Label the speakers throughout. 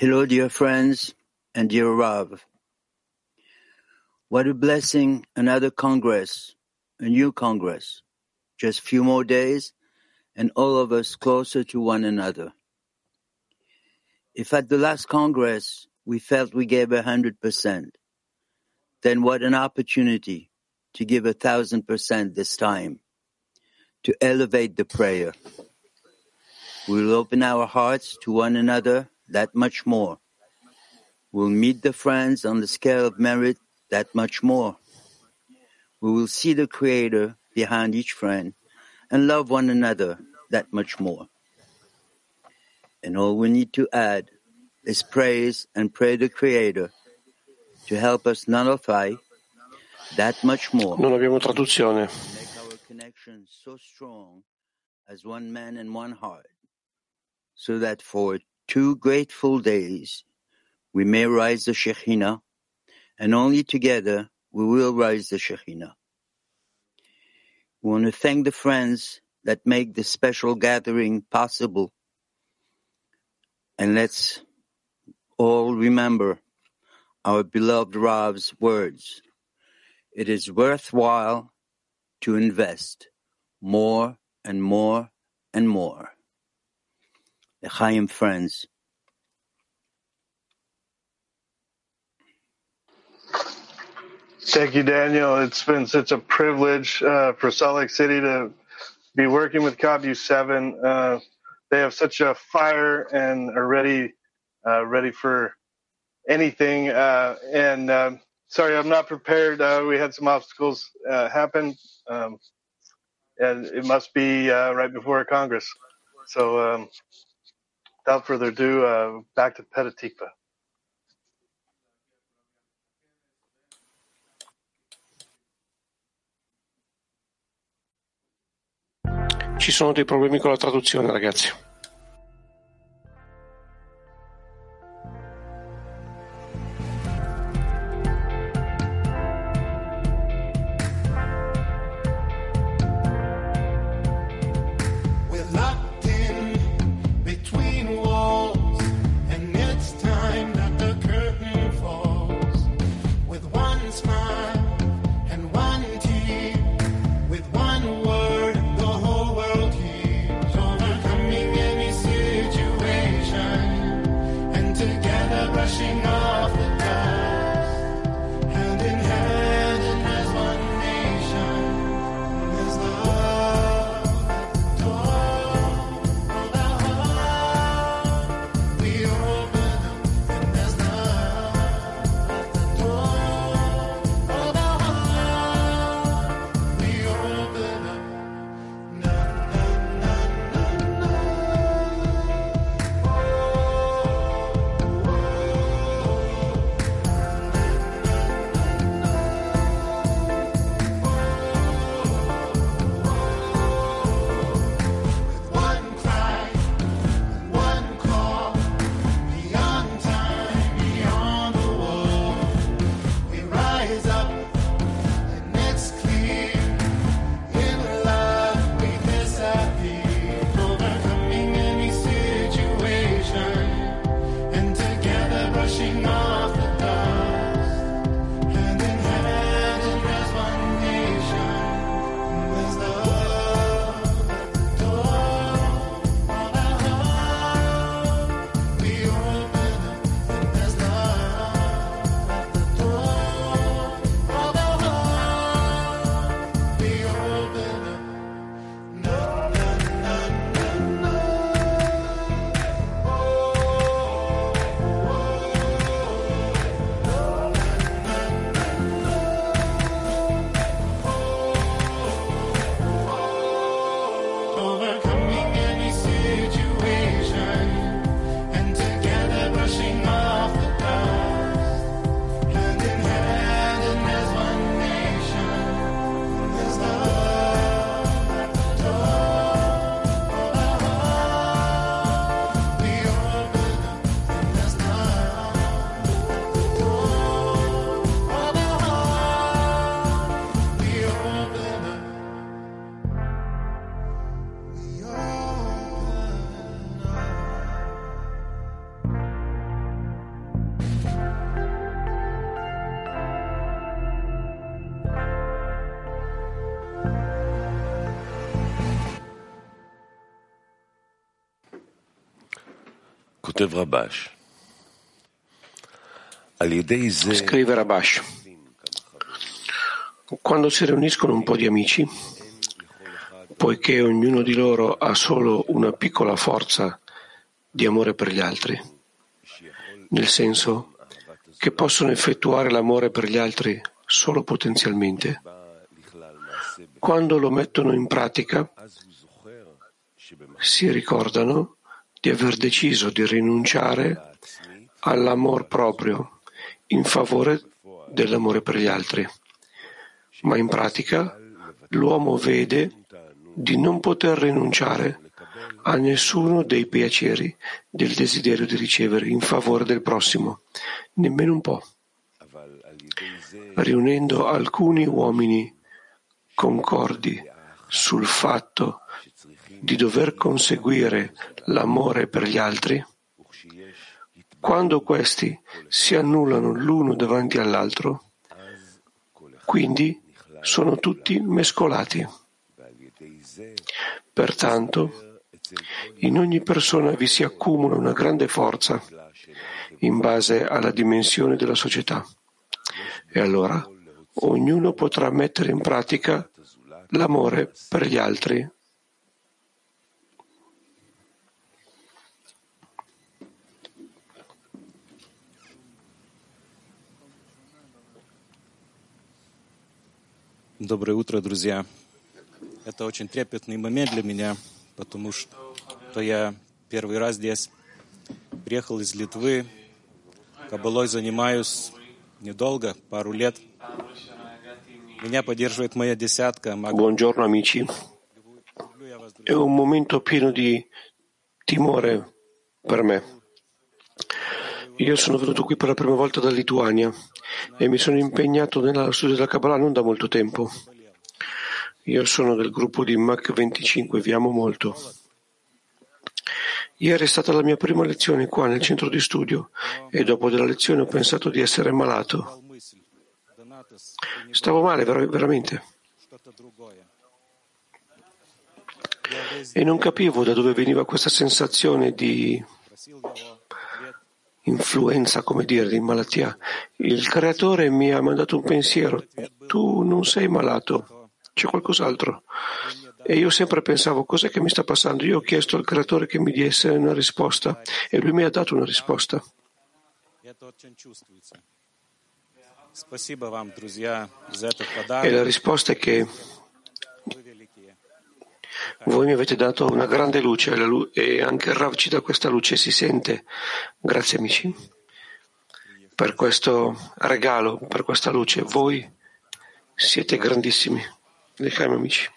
Speaker 1: Hello, dear friends and dear Rav. What a blessing, another Congress, a new Congress. Just few more days and all of us closer to one another. If at the last Congress we felt we gave a hundred percent, then what an opportunity to give a thousand percent this time, to elevate the prayer. We will open our hearts to one another that much more. We'll meet the friends on the scale of merit that much more. We will see the Creator behind each friend and love one another that much more. And all we need to add is praise and pray the Creator to help us nullify that much more.
Speaker 2: Non abbiamo traduzione.
Speaker 1: Make our connection so strong as one man and one heart, so that for two grateful days we may rise the Shekhinah, and only together we will rise the Shekhinah. We want to thank the friends that make this special gathering possible. And let's all remember our beloved Rav's words. It is worthwhile to invest more and more and more. L'chaim friends.
Speaker 3: Thank you, Daniel. It's been such a privilege uh, for Salt Lake City to be working with COBU 7. Uh, they have such a fire and are ready, uh, ready for anything. Uh, and um, sorry, I'm not prepared. Uh, we had some obstacles uh, happen, um, and it must be right before Congress. So, um, without further ado, uh, back to Petah Tikva.
Speaker 2: Ci sono dei problemi con la traduzione, ragazzi. Scrive Rabash. Quando si riuniscono un po' di amici, poiché ognuno di loro ha solo una piccola forza di amore per gli altri, nel senso che possono effettuare l'amore per gli altri solo potenzialmente, quando lo mettono in pratica si ricordano di aver deciso di rinunciare all'amor proprio in favore dell'amore per gli altri. Ma in pratica l'uomo vede di non poter rinunciare a nessuno dei piaceri del desiderio di ricevere in favore del prossimo, nemmeno un po'. Riunendo alcuni uomini concordi sul fatto di dover conseguire l'amore per gli altri, quando questi si annullano l'uno davanti all'altro, quindi sono tutti mescolati. Pertanto, in ogni persona vi si accumula una grande forza in base alla dimensione della società. E allora ognuno potrà mettere in pratica l'amore per gli altri.
Speaker 4: Доброе утро, друзья. Это очень трепетный момент для меня, потому что я первый раз здесь. Приехал из Литвы. Кабалой занимаюсь недолго, пару лет. Меня поддерживает моя десятка.
Speaker 2: Buongiorno amici. È un momento pieno di timore per me. Io sono venuto qui per la prima volta dalla Lituania e mi sono impegnato nella studio della Kabbalah non da molto tempo. Io sono del gruppo di Mach 25, vi amo molto. Ieri è stata la mia prima lezione qua nel centro di studio e dopo della lezione ho pensato di essere malato. Stavo male, ver- veramente. E non capivo da dove veniva questa sensazione di influenza, come dire, di malattia. Il creatore mi ha mandato un pensiero, tu non sei malato, c'è qualcos'altro. E io sempre pensavo, cos'è che mi sta passando? Io ho chiesto al creatore che mi desse una risposta e lui mi ha dato una risposta. E la risposta è che voi mi avete dato una grande luce e anche Rav ci dà questa luce, si sente. Grazie amici per questo regalo, per questa luce. Voi siete grandissimi. Lechem amici.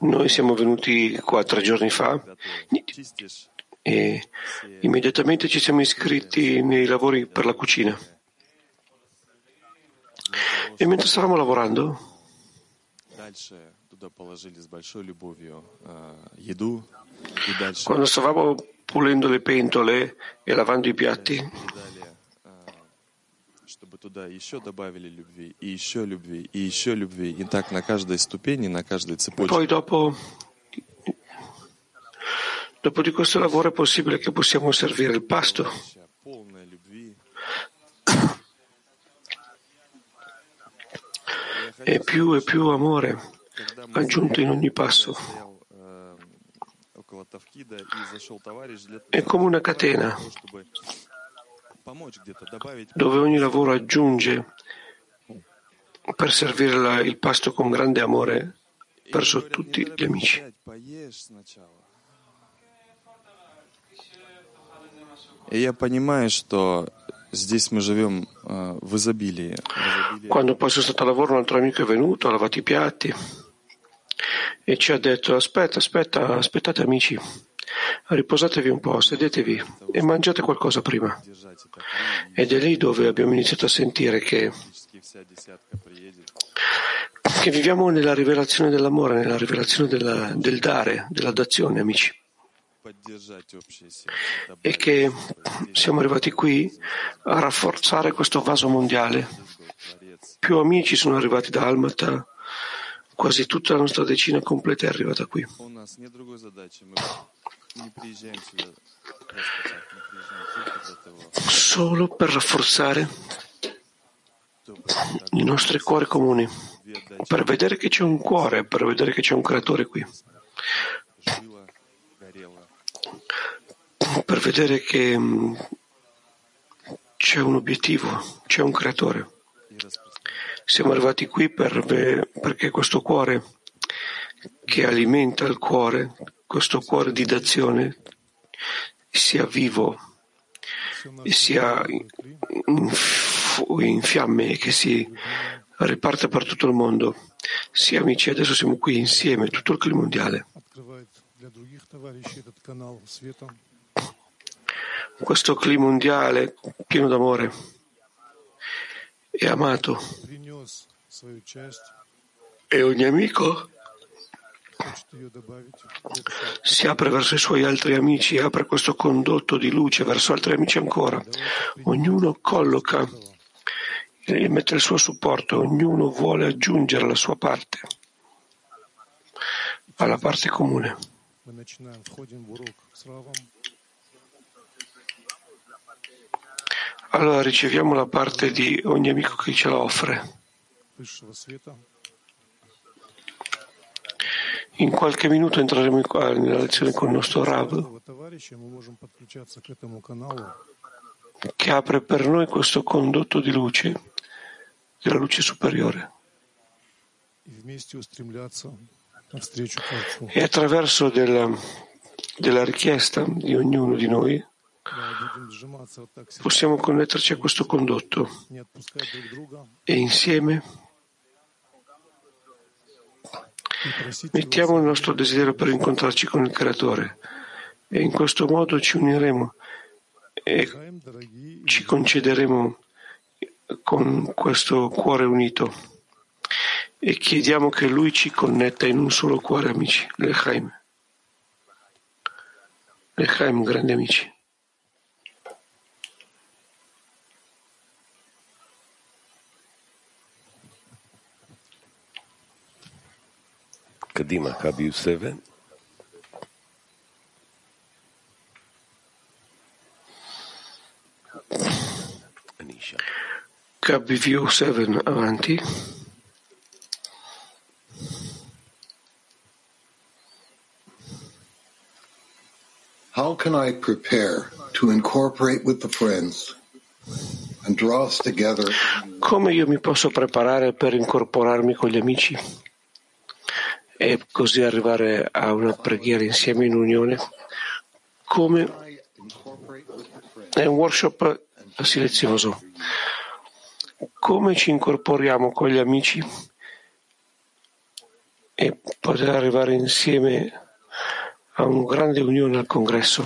Speaker 2: Noi siamo venuti qua tre giorni fa e immediatamente ci siamo iscritti nei lavori per la cucina. E mentre stavamo lavorando,
Speaker 5: дальше туда положили с большой любовью э, еду и дальше
Speaker 2: quando stavamo pulendo le pentole e lavando i piatti,
Speaker 5: дали, э, чтобы туда еще добавили любви, и еще любви, и еще любви. И так на каждой ступени, на каждой цепочке.
Speaker 2: poi dopo, Dopo di questo lavoro è possibile che possiamo servire il pasto. E più e più amore aggiunto in ogni passo. È come una catena dove ogni lavoro aggiunge per servire la, il pasto con grande amore verso tutti gli amici.
Speaker 5: E io,
Speaker 2: Quando poi sono stato a lavoro un altro amico è venuto, ha lavato i piatti e ci ha detto aspetta, aspetta, aspettate amici, riposatevi un po', sedetevi e mangiate qualcosa prima. Ed è lì dove abbiamo iniziato a sentire che, che viviamo nella rivelazione dell'amore, nella rivelazione della, del dare, della dazione, amici e che siamo arrivati qui a rafforzare questo vaso mondiale. Più amici sono arrivati da Almata, quasi tutta la nostra decina completa è arrivata qui. Solo per rafforzare i nostri cuori comuni, per vedere che c'è un cuore, per vedere che c'è un creatore qui. per vedere che mm, c'è un obiettivo, c'è un creatore. Siamo arrivati qui per, perché questo cuore che alimenta il cuore, questo cuore di d'azione, sia vivo, sia in, fiamme e che si riparta per tutto il mondo. Sì, amici, adesso siamo qui insieme, tutto il clima mondiale questo clima mondiale pieno d'amore e amato. E ogni amico si apre verso i suoi altri amici, apre questo condotto di luce verso altri amici ancora. Ognuno colloca e mette il suo supporto, ognuno vuole aggiungere la sua parte alla parte comune. allora riceviamo la parte di ogni amico che ce la offre. In qualche minuto entreremo nella lezione con il nostro Rav, che apre per noi questo condotto di luce, della luce superiore. E attraverso della, della richiesta di ognuno di noi, possiamo connetterci a questo condotto e insieme mettiamo il nostro desiderio per incontrarci con il Creatore e in questo modo ci uniremo e ci concederemo con questo cuore unito e chiediamo che Lui ci connetta in un solo cuore, amici. Lechaim. Lechaim, grandi amici.
Speaker 6: Kadima, Kabi Yuseve.
Speaker 2: KBV 7 avanti.
Speaker 7: How can I prepare to incorporate with the friends and draw us together?
Speaker 2: Come io mi posso preparare per incorporarmi con gli amici? E così arrivare a una preghiera insieme in unione? Come è un workshop silenzioso. Come ci incorporiamo con gli amici e poter arrivare insieme a una grande unione al congresso?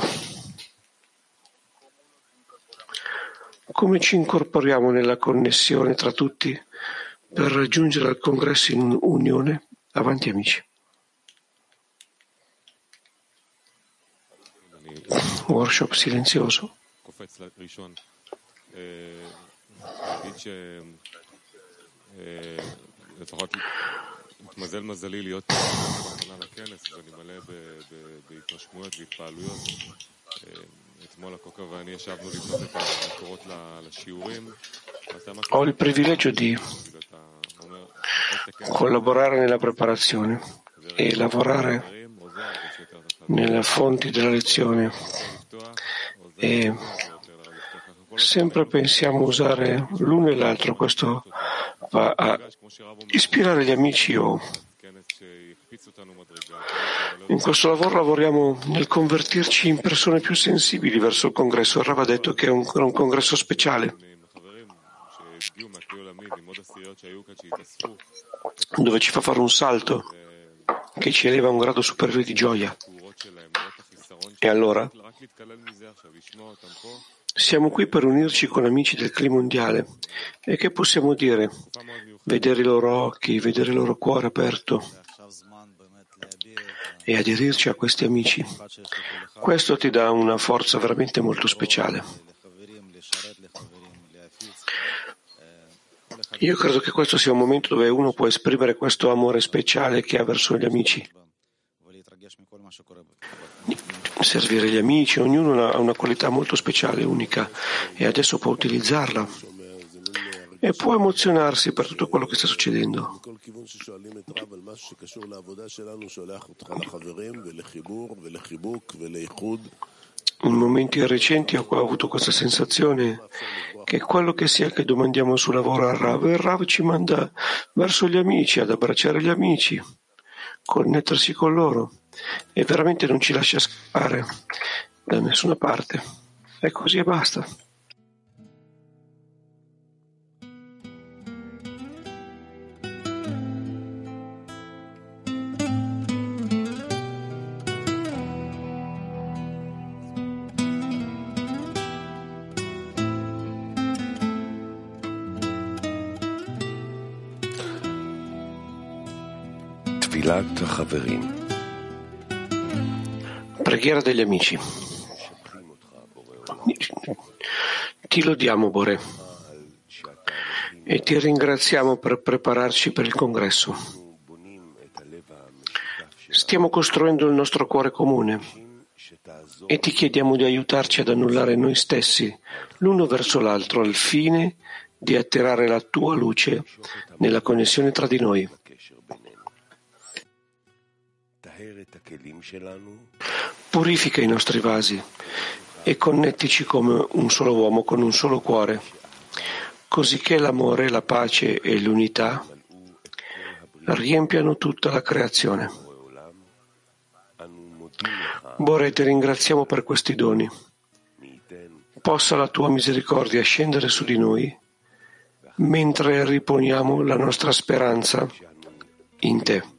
Speaker 2: Come ci incorporiamo nella connessione tra tutti per raggiungere al congresso in unione? Avanti amici. Workshop silenzioso.
Speaker 8: קופץ ראשון. אה, להגיד שלפחות התמזל מזלי להיות בהכנה לכנס, אז אני מלא ב- ב- בהתרשמויות והתפעלויות. אה, אתמול הקוקה ואני ישבנו לבנות את המקורות ל- לשיעורים. ואתה ממש
Speaker 2: Ho il privilegio di collaborare nella preparazione e lavorare nelle fonti della lezione e sempre pensiamo usare l'uno e l'altro, questo va a ispirare gli amici o in questo lavoro lavoriamo nel convertirci in persone più sensibili verso il congresso. Rava ha detto che è un, un congresso speciale dove ci fa fare un salto che ci eleva a un grado superiore di gioia. E allora siamo qui per unirci con amici del clima mondiale e che possiamo dire? Vedere i loro occhi, vedere il loro cuore aperto e aderirci a questi amici. Questo ti dà una forza veramente molto speciale. Io credo che questo sia un momento dove uno può esprimere questo amore speciale che ha verso gli amici. Servire gli amici, ognuno ha una qualità molto speciale, unica, e adesso può utilizzarla. E può emozionarsi per tutto quello che sta succedendo. In momenti recenti ho avuto questa sensazione che quello che sia che domandiamo sul lavoro al Rav, il Rav ci manda verso gli amici, ad abbracciare gli amici, connettersi con loro e veramente non ci lascia scappare da nessuna parte. È così e basta. Preghiera degli amici. Ti lodiamo, Bore, e ti ringraziamo per prepararci per il congresso. Stiamo costruendo il nostro cuore comune e ti chiediamo di aiutarci ad annullare noi stessi l'uno verso l'altro al fine di attirare la tua luce nella connessione tra di noi. Purifica i nostri vasi e connettici come un solo uomo con un solo cuore, così che l'amore, la pace e l'unità riempiano tutta la creazione. Bore, ti ringraziamo per questi doni. Possa la tua misericordia scendere su di noi mentre riponiamo la nostra speranza in te.